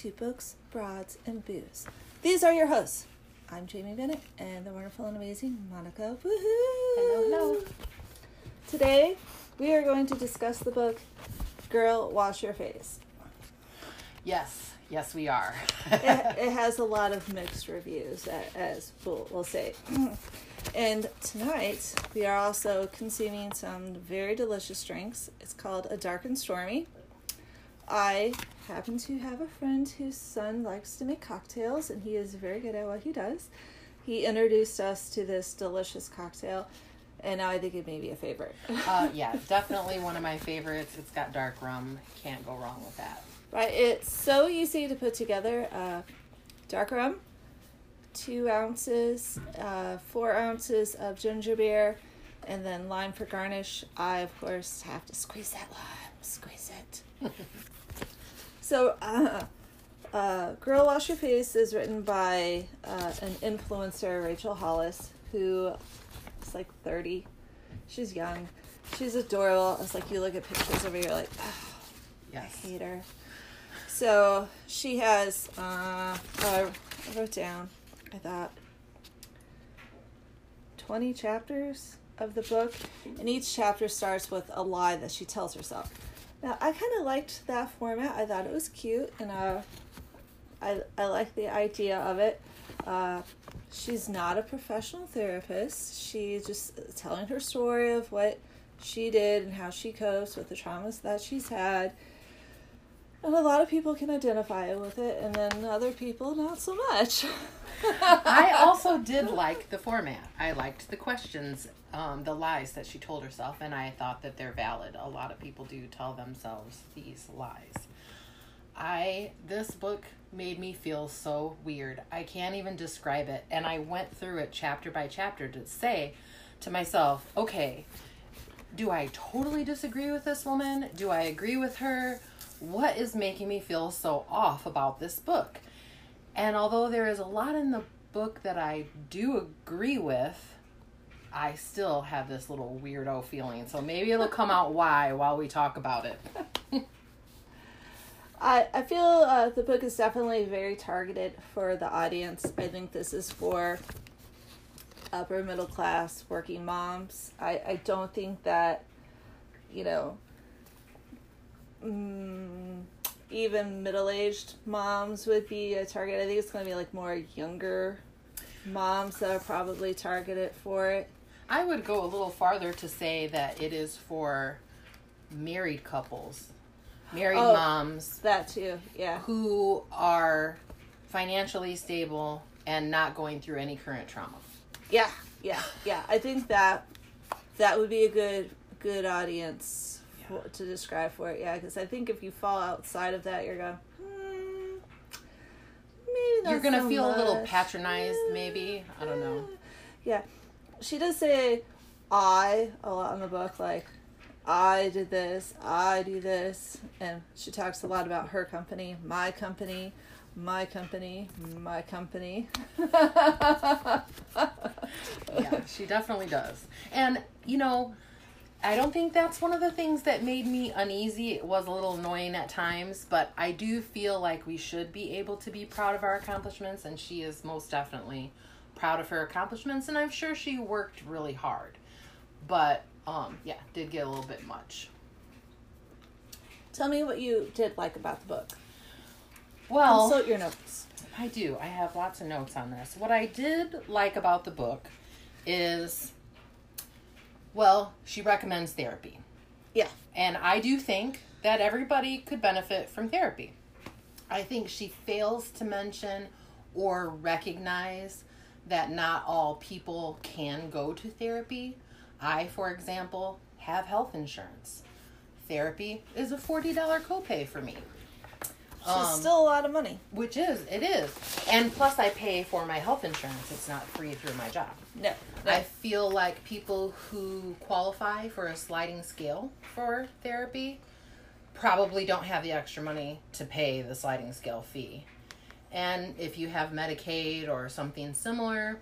To Books, Broads, and Booze. These are your hosts. I'm Jamie Bennett and the wonderful and amazing Monica. Woohoo! Hello, hello. Today we are going to discuss the book Girl Wash Your Face. Yes, yes, we are. it, it has a lot of mixed reviews, as we'll, we'll say. And tonight we are also consuming some very delicious drinks. It's called a Dark and Stormy. I happen to have a friend whose son likes to make cocktails, and he is very good at what he does. He introduced us to this delicious cocktail, and now I think it may be a favorite. uh, yeah, definitely one of my favorites. It's got dark rum. Can't go wrong with that. Right, it's so easy to put together. Uh, dark rum, two ounces, uh, four ounces of ginger beer, and then lime for garnish. I, of course, have to squeeze that lime, squeeze it. so, uh, uh, Girl Wash Your Face is written by uh, an influencer, Rachel Hollis, who is like 30. She's young. She's adorable. It's like you look at pictures of her, you're like, oh, Yes. I hate her. So she has, uh, oh, I wrote down, I thought, 20 chapters of the book, and each chapter starts with a lie that she tells herself. Now, I kind of liked that format. I thought it was cute, and uh, I, I like the idea of it. Uh, she's not a professional therapist. She's just telling her story of what she did and how she copes with the traumas that she's had. And a lot of people can identify with it, and then other people not so much. I also did like the format. I liked the questions, um, the lies that she told herself, and I thought that they're valid. A lot of people do tell themselves these lies. I this book made me feel so weird. I can't even describe it. And I went through it chapter by chapter to say to myself, okay, do I totally disagree with this woman? Do I agree with her? What is making me feel so off about this book? And although there is a lot in the book that I do agree with, I still have this little weirdo feeling. So maybe it'll come out why while we talk about it. I, I feel uh, the book is definitely very targeted for the audience. I think this is for upper middle class working moms. I, I don't think that, you know, mm, even middle aged moms would be a target. I think it's going to be like more younger moms that are probably targeted for it. I would go a little farther to say that it is for married couples, married Oh. moms That too, yeah. who are financially stable and not going through any current trauma. Yeah, yeah, yeah. I think that that would be a good good audience for, to describe for it. Yeah, because I think if you fall outside of that, you're going. Hmm, maybe You're gonna so feel a little much." patronized, maybe. I don't know. Yeah, she does say "I" a lot in the book, like I did this, I do this, and she talks a lot about her company, my company, my company, my company. yeah, she definitely does. And, you know, I don't think that's one of the things that made me uneasy. It was a little annoying at times, but I do feel like we should be able to be proud of our accomplishments, and she is most definitely proud of her accomplishments, and I'm sure she worked really hard. But, um, yeah, did get a little bit much. Tell me what you did like about the book. Well, Consult your notes. I do. I have lots of notes on this. What I did like about the book is, well, she recommends therapy. Yeah. And I do think that everybody could benefit from therapy. I think she fails to mention or recognize that not all people can go to therapy. I, for example, have health insurance. Therapy is a $40 copay for me. She's Um, still a lot of money. Which is, it is. And plus, I pay for my health insurance. It's not free through my job. No. I feel like people who qualify for a sliding scale for therapy probably don't have the extra money to pay the sliding scale fee. And if you have Medicaid or something similar,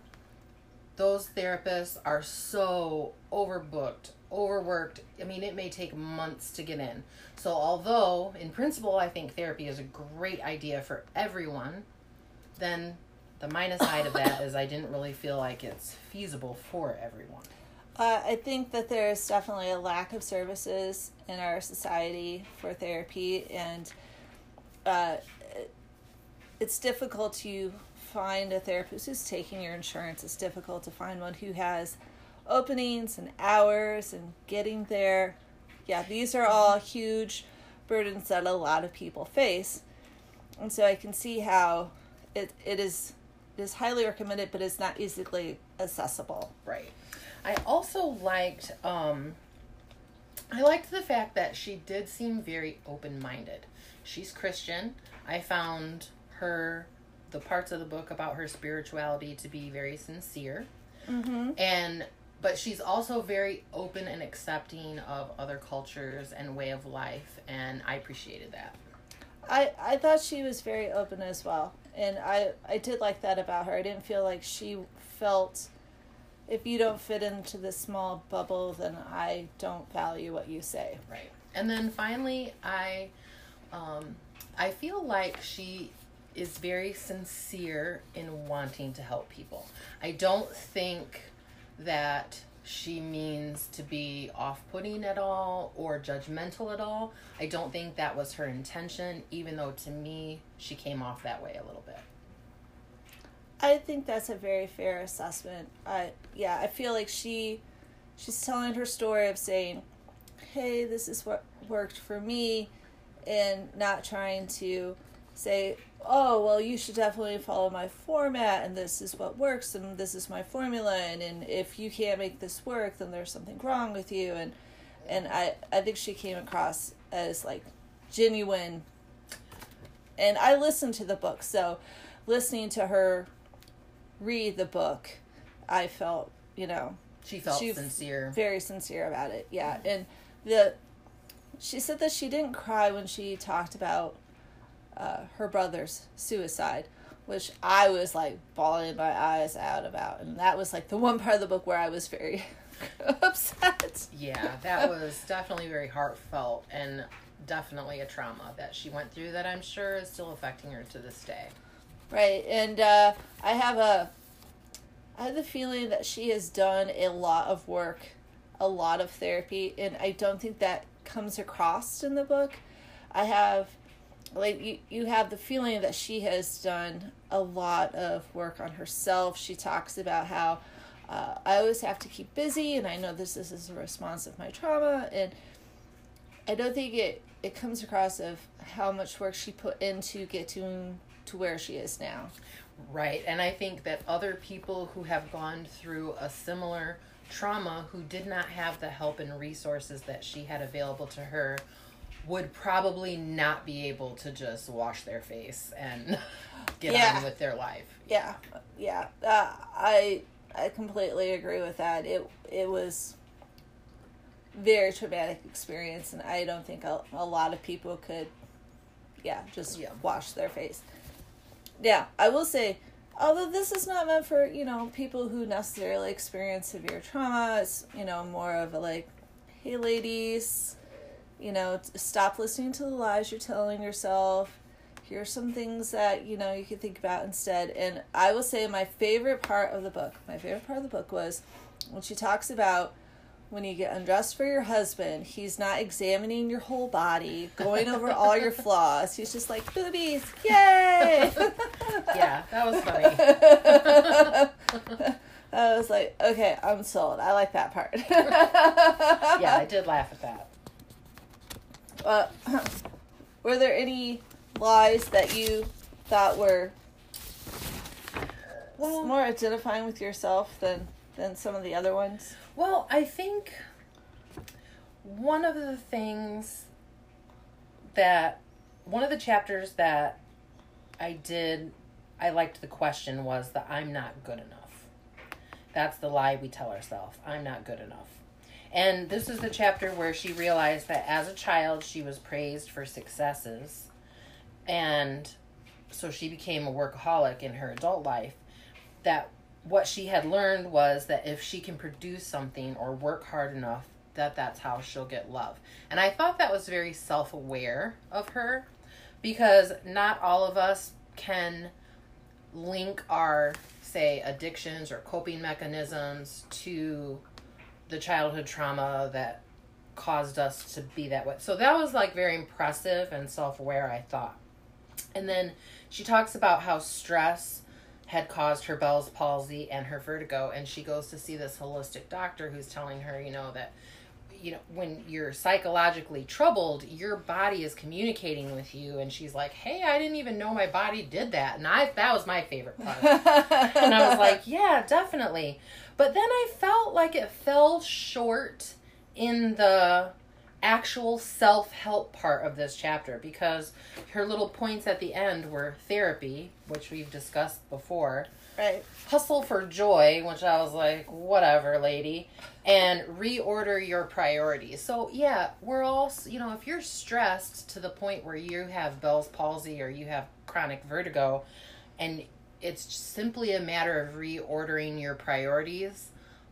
those therapists are so overbooked overworked. I mean, it may take months to get in. So, although in principle I think therapy is a great idea for everyone, then the minus side of that is I didn't really feel like it's feasible for everyone. Uh, I think that there's definitely a lack of services in our society for therapy, and uh, it's difficult to find a therapist who's taking your insurance. It's difficult to find one who has openings and hours and getting there. Yeah, these are all huge burdens that a lot of people face. And so I can see how it, it is it is highly recommended, but it's not easily accessible. Right. I also liked um I liked the fact that she did seem very open-minded. She's Christian. I found her the parts of the book about her spirituality to be very sincere. Mm-hmm. And but she's also very open and accepting of other cultures and way of life and I appreciated that. I, I thought she was very open as well. And I, I did like that about her. I didn't feel like she felt if you don't fit into this small bubble, then I don't value what you say. Right. And then finally, I, um, I feel like she is very sincere in wanting to help people. I don't think that she means to be off putting at all or judgmental at all. I don't think that was her intention, even though to me, she came off that way a little bit. I think that's a very fair assessment. I yeah, I feel like she she's telling her story of saying, "Hey, this is what worked for me," and not trying to say, "Oh, well, you should definitely follow my format and this is what works and this is my formula and, and if you can't make this work, then there's something wrong with you." And and I I think she came across as like genuine and I listened to the book, so listening to her read the book, I felt, you know, She felt She- sincere. very sincere about it. Yeah, mm-hmm. and the she said that she didn't cry when she talked about uh, her brother's suicide, which I was like bawling my eyes out about, and that was like the one part of the book where I was very upset. Yeah, that was definitely very heartfelt and definitely a trauma that she went through that I'm sure is still affecting her to this day. Right, and uh, I have a, I have the feeling that she has done a lot of work, a lot of therapy, and I don't think that comes across in the book. I have, like you, you have the feeling that she has done a lot of work on herself. She talks about how uh, I always have to keep busy, and I know this this is a response of my trauma, and I don't think it it comes across of how much work she put into get to to where she is now. Right, and I think that other people who have gone through a similar trauma who did not have the help and resources that she had available to her would probably not be able to just wash their face and get Yeah. on with their life. Yeah, yeah. Uh, I I completely agree with that. It it was very traumatic experience, and I don't think a, a lot of people could, yeah, just Yeah. wash their face. Yeah, I will say, although this is not meant for you know people who necessarily experience severe trauma, it's you know more of a like, hey ladies, you know, stop listening to the lies you're telling yourself. Here's some things that you know you could think about instead. And i will say my favorite part of the book my favorite part of the book was when she talks about when you get undressed for your husband he's not examining your whole body going over all your flaws. He's just like boobies yay! Yeah, that was funny. i was like okay i'm sold. I like that part. Yeah, I did laugh at that. Uh, were there any lies that you thought were Well, more identifying with yourself than than some of the other ones? Well, I think one of the things that one of the chapters that I did I liked the question was that I'm not good enough. That's the lie we tell ourselves. I'm not good enough. And this is the chapter where she realized that as a child she was praised for successes and so she became a workaholic in her adult life that what she had learned was that if she can produce something or work hard enough that that's how she'll get love. And I thought that was very self aware of her because not all of us can link our, say, addictions or coping mechanisms to the childhood trauma that caused us to be that way. So that was like very impressive and self aware, I thought. And then she talks about how stress had caused her Bell's palsy and her vertigo, and she goes to see this holistic doctor who's telling her, you know, that you know when you're psychologically troubled your body is communicating with you and she's like hey i didn't even know my body did that. And i that was my favorite part. And i was like yeah definitely. But then i felt like it fell short in the actual self-help part of this chapter because her little points at the end were therapy which we've discussed before Right. hustle for joy which i was like whatever lady and reorder your priorities so yeah we're all you know if you're stressed to the point where you have bell's palsy or you have chronic vertigo and it's simply a matter of reordering your priorities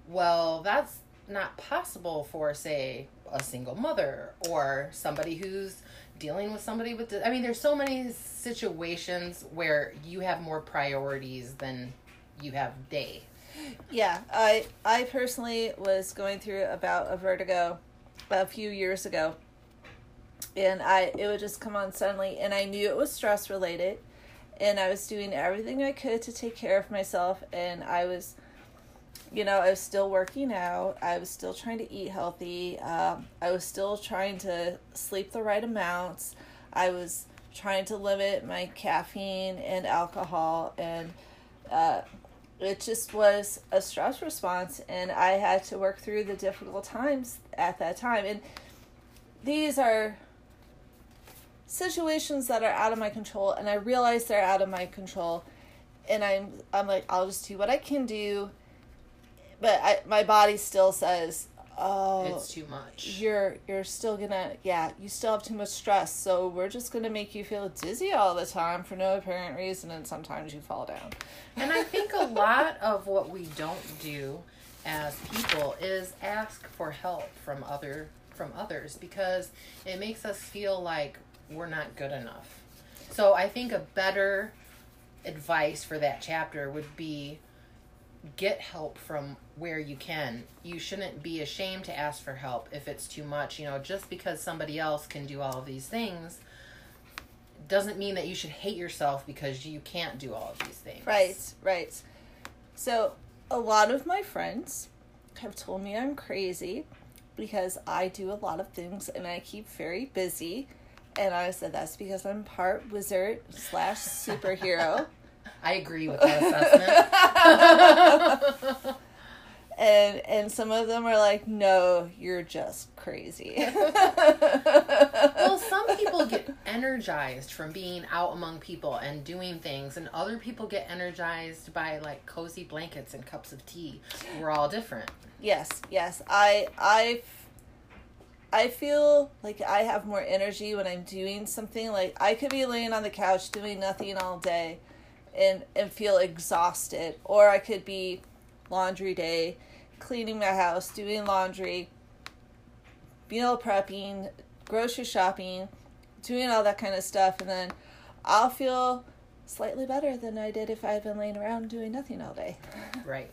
well that's not possible for say a single mother or somebody who's dealing with somebody with i mean there's so many situations where you have more priorities than you have day. Yeah, I I personally was going through about a vertigo a few years ago, and I it would just come on suddenly, and I knew it was stress related, and I was doing everything I could to take care of myself, and I was, you know, I was still working out, I was still trying to eat healthy, um, I was still trying to sleep the right amounts, I was trying to limit my caffeine and alcohol, and uh, it just was a stress response. And i had to work through the difficult times at that time. And these are situations that are out of my control. And i realize they're out of my control. And i'm i'm like i'll just do what i can do but I, my body still says oh it's too much. you're you're still gonna yeah you still have too much stress. So we're just gonna make you feel dizzy all the time for no apparent reason and sometimes you fall down. And i think a lot of what we don't do as people is ask for help from other from others because it makes us feel like we're not good enough. So i think a better advice for that chapter would be get help from where you can. You shouldn't be ashamed to ask for help if it's too much. You know, just because somebody else can do all of these things doesn't mean that you should hate yourself because you can't do all of these things. Right, right. So, a lot of my friends have told me I'm crazy because I do a lot of things and I keep very busy. And I said that's because I'm part wizard slash superhero. I agree with that assessment. and and some of them are like, no, you're just crazy. well, some people get energized from being out among people and doing things, and other people get energized by like cozy blankets and cups of tea. We're all different. Yes, yes. I I I feel like I have more energy when I'm doing something. Like I could be laying on the couch doing nothing all day and and feel exhausted or I could be laundry day, cleaning my house, doing laundry, meal prepping, grocery shopping, doing all that kind of stuff and then I'll feel slightly better than I did if I had been laying around doing nothing all day. Right.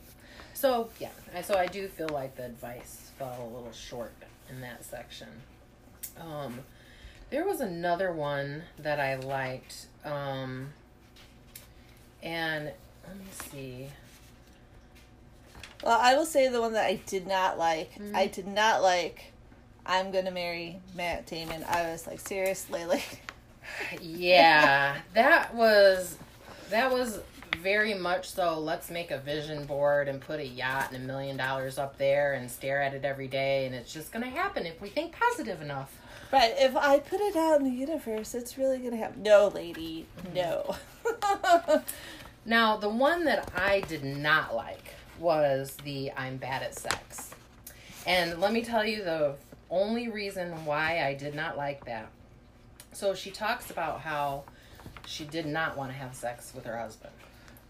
So, yeah, so I do feel like the advice fell a little short in that section. Um, there was another one that I liked. Um, and let me see. Well, I will say the one that I did not like. Mm-hmm. I did not like. I'm gonna marry Matt Damon. I was like, seriously, like. yeah, that was that was very much so. Let's make a vision board and put a yacht and a million dollars up there and stare at it every day, and it's just gonna happen if we think positive enough. Right. If I put it out in the universe, it's really gonna happen. No, lady, hmm. no. now, the one that I did not like was the I'm bad at sex. And let me tell you the only reason why I did not like that. So she talks about how she did not want to have sex with her husband.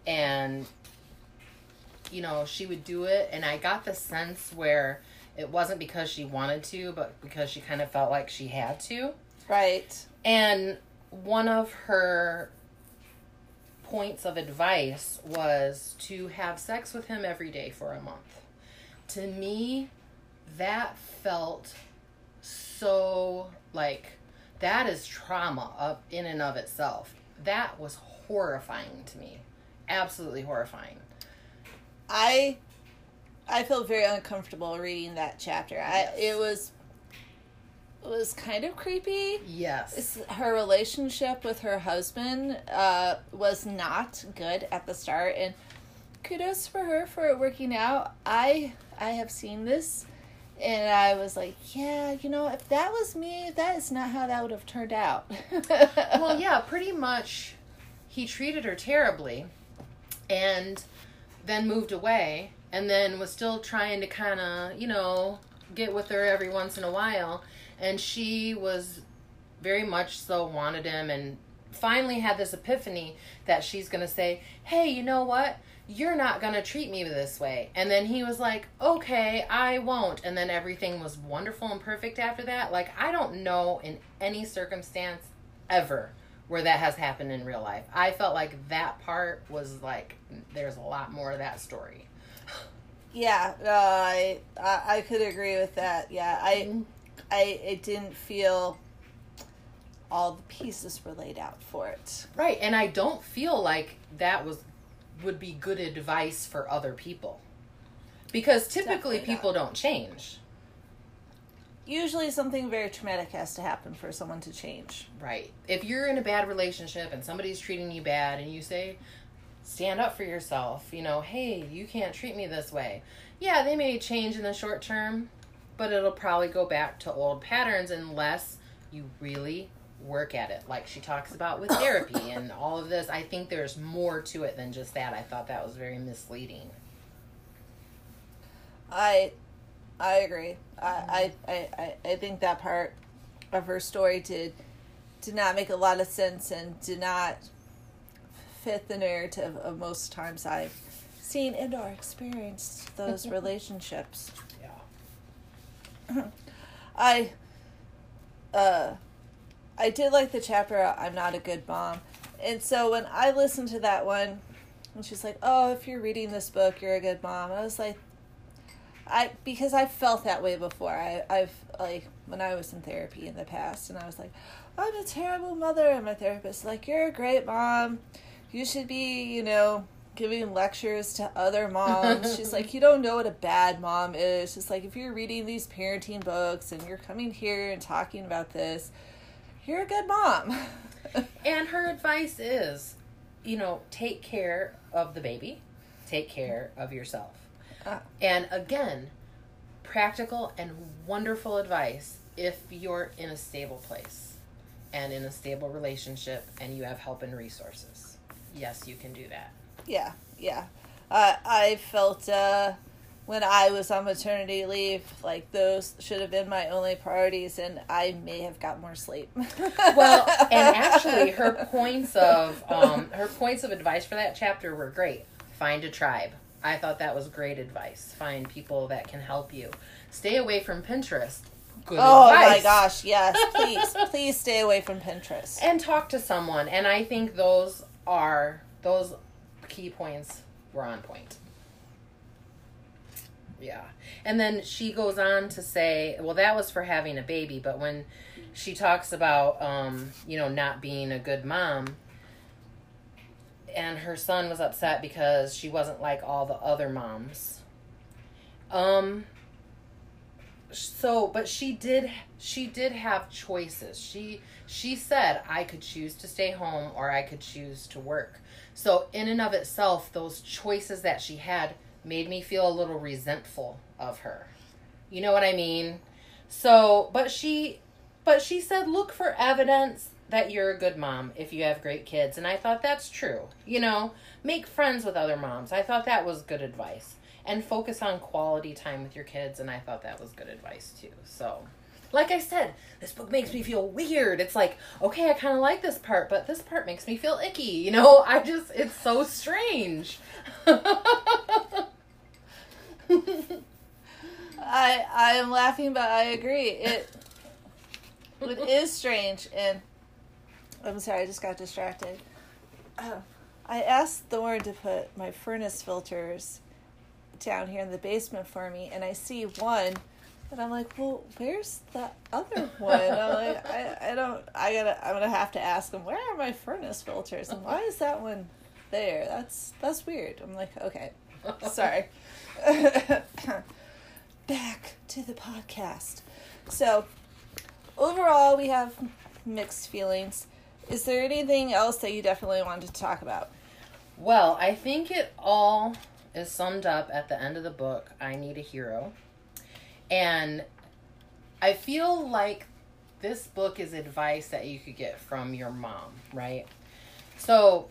And, you know, she would do it, and I got the sense where It wasn't because she wanted to, but because she kind of felt like she had to. Right. And one of her points of advice was to have sex with him every day for a month. To me, that felt so like that is trauma up in and of itself. That was horrifying to me. Absolutely horrifying. I I felt very uncomfortable reading that chapter. I it was it was kind of creepy. Yes. It's- Her relationship with her husband uh, was not good at the start, and kudos for her for it working out. I I have seen this, and I was like, yeah, you know, if that was me, that is not how that would have turned out. well, yeah, pretty much he treated her terribly and then moved away and then was still trying to kind of, you know, get with her every once in a while. And she was very much so wanted him and finally had this epiphany that she's going to say, hey, you know what? You're not going to treat me this way. And then he was like, okay, I won't. And then everything was wonderful and perfect after that. Like, I don't know in any circumstance ever where that has happened in real life. I felt like that part was like, there's a lot more of that story. Yeah, uh, I, I could agree with that. Yeah, I I it didn't feel all the pieces were laid out for it. Right, and I don't feel like that was would be good advice for other people. Because typically Definitely not. people don't change. Usually, something very traumatic has to happen for someone to change. Right. If you're in a bad relationship and somebody's treating you bad and you say, stand up for yourself, you know, hey, you can't treat me this way. Yeah, they may change in the short term, but it'll probably go back to old patterns unless you really work at it. Like she talks about with therapy and all of this. I think there's more to it than just that. I thought that was very misleading. I I agree. I, I, I, I- think that part of her story did did not make a lot of sense and did not fit the narrative of most times I've seen and or experienced those relationships. Yeah. I uh I did like the chapter I'm not a good mom. And so when I listened to that one and she's like, "Oh, if you're reading this book, you're a good mom." I was like I because I felt that way before. I I've like when I was in therapy in the past and I was like, "I'm a terrible mother." And my therapist like, "You're a great mom. You should be, you know, giving lectures to other moms." She's like, "You don't know what a bad mom is." She's like, "If you're reading these parenting books and you're coming here and talking about this, you're a good mom." And her advice is, you know, take care of the baby, take care of yourself. Ah. And again, practical and wonderful advice if you're in a stable place and in a stable relationship and you have help and resources. Yes, you can do that. Yeah, yeah. Uh, I felt uh, when I was on maternity leave, like those should have been my only priorities, and I may have got more sleep. Well, and actually, her points of um, her points of advice for that chapter were great. Find a tribe. I thought that was great advice. Find people that can help you. Stay away from Pinterest. Good oh advice. my gosh, yes, please, please stay away from Pinterest. And talk to someone. And I think those are those key points were on point. Yeah. And then she goes on to say, well, that was for having a baby, but when she talks about, um, you know, not being a good mom, and her son was upset because she wasn't like all the other moms. Um, so but she did she did have choices. She she said i could choose to stay home or i could choose to work. So in and of itself those choices that she had made me feel a little resentful of her. You know what i mean? So but she but she said look for evidence that you're a good mom if you have great kids. And i thought that's true you know? Make friends with other moms. I thought that was good advice and focus on quality time with your kids and i thought that was good advice too so like i said this book makes me feel weird it's like okay i kind of like this part but this part makes me feel icky you know i just it's so strange I I am laughing, but I agree. It it is strange, and I'm sorry, I just got distracted. Uh, I asked Thorn to put my furnace filters down here in the basement for me, and I see one, and I'm like, well, where's the other one? I'm like, I, I don't, I gotta, I'm gonna have to ask him, where are my furnace filters, and why is that one there? That's that's weird. I'm like, okay, sorry. Back to the podcast. So, overall, we have mixed feelings. Is there anything else that you definitely wanted to talk about? Well, I think it all is summed up at the end of the book. I need a hero. And I feel like this book is advice that you could get from your mom, right? So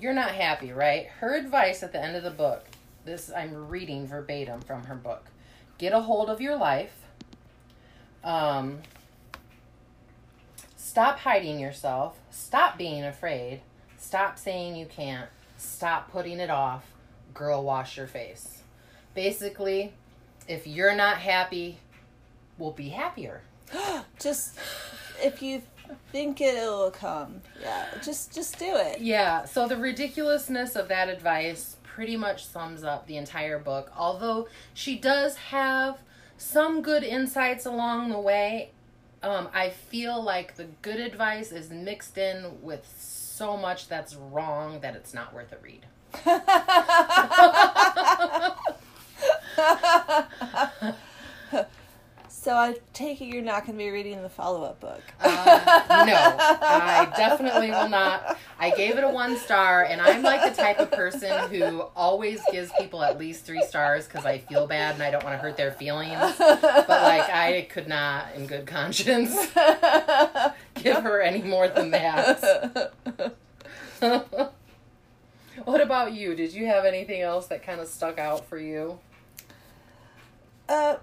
you're not happy, right? Her advice at the end of the book, this I'm reading verbatim from her book. Get a hold of your life. Um, stop hiding yourself. Stop being afraid. Stop saying you can't. Stop putting it off. Girl, wash your face. Basically, if you're not happy, we'll be happier. just if you think it will come, yeah, just just do it. Yeah. So the ridiculousness of that advice pretty much sums up the entire book. Although she does have some good insights along the way, um, I feel like the good advice is mixed in with so much that's wrong that it's not worth a read. So I take it you're not going to be reading the follow-up book. Uh, no, I definitely will not. I gave it a one star, and I'm like the type of person who always gives people at least three stars because I feel bad and I don't want to hurt their feelings. But like, I could not, in good conscience, give her any more than that. what about you? Did you have anything else that kind of stuck out for you? Uh,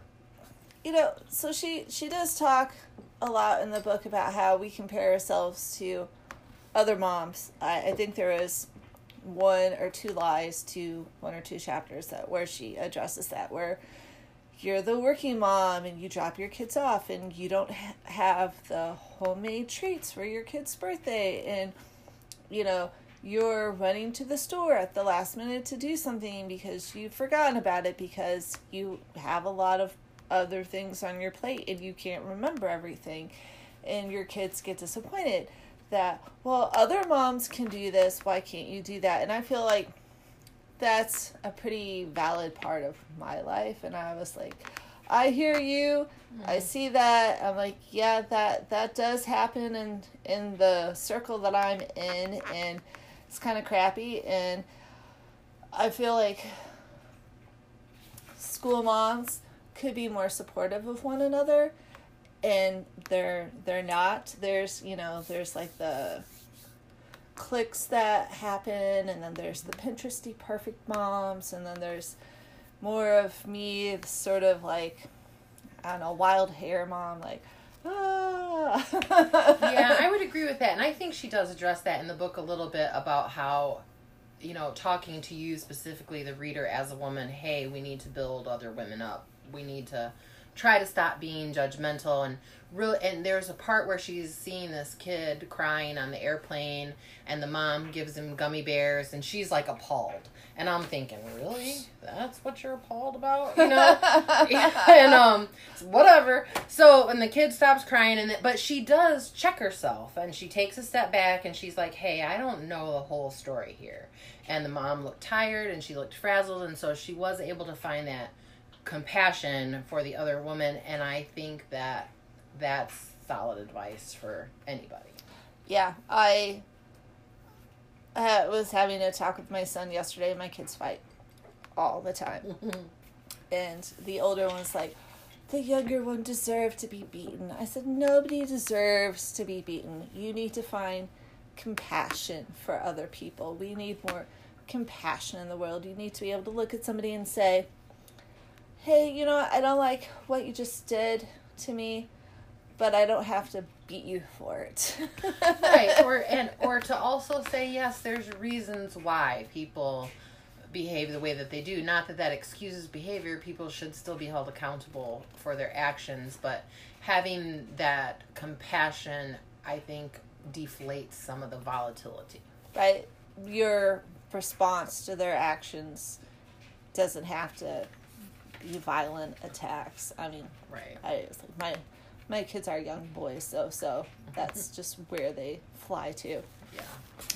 you know, so she she does talk a lot in the book about how we compare ourselves to other moms. I, I think there is one or two lies to one or two chapters that where she addresses that where you're the working mom and you drop your kids off and you don't ha- have the homemade treats for your kid's birthday and you know you're running to the store at the last minute to do something because you've forgotten about it because you have a lot of other things on your plate and you can't remember everything. And your kids get disappointed that well other moms can do this. Why can't you do that? And i feel like that's a pretty valid part of my life. And i was like i hear you. Mm-hmm. i see that. I'm like yeah that that does happen in in the circle that i'm in. And it's kind of crappy and i feel like school moms could be more supportive of one another and they're they're not there's you know there's like the clicks that happen and then there's the pinteresty perfect moms and then there's more of me sort of like i don't know wild hair mom like. Ah. yeah i would agree with that and i think she does address that in the book a little bit about how you know talking to you specifically the reader as a woman hey we need to build other women up. We need to try to stop being judgmental and really and there's a part where she's seeing this kid crying on the airplane and the mom gives him gummy bears and she's like appalled and i'm thinking really? That's what you're appalled about? You know? Yeah, and um whatever. So and the kid stops crying and but she does check herself and she takes a step back and she's like hey i don't know the whole story here. And the mom looked tired and she looked frazzled and so she was able to find that compassion for the other woman and i think that that's solid advice for anybody. Yeah i uh, was having a talk with my son yesterday my kids fight all the time. And the older one's like the younger one deserved to be beaten. I said nobody deserves to be beaten. You need to find compassion for other people. We need more compassion in the world. You need to be able to look at somebody and say hey, you know, I don't like what you just did to me, but I don't have to beat you for it. right, or and or to also say yes, there's reasons why people behave the way that they do. Not that that excuses behavior. People should still be held accountable for their actions, but having that compassion, I think, deflates some of the volatility. Right? Your response to their actions doesn't have to be violent attacks. I mean, Right. I like my my kids are young boys though, so that's just where they fly to. Yeah.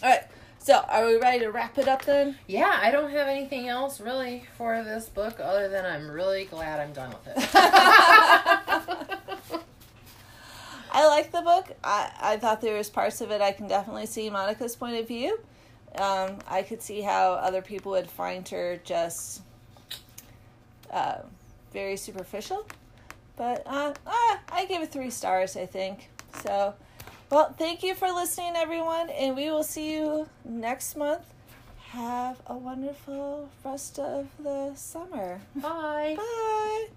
All right. So, are we ready to wrap it up then? Yeah, I don't have anything else really for this book other than I'm really glad I'm done with it. I like the book. I, I thought there was parts of it I can definitely see Monica's point of view. Um, I could see how other people would find her just uh, very superficial. But uh, uh, I give it three stars, I think. So, well, thank you for listening, everyone, and we will see you next month. Have a wonderful rest of the summer. Bye. Bye.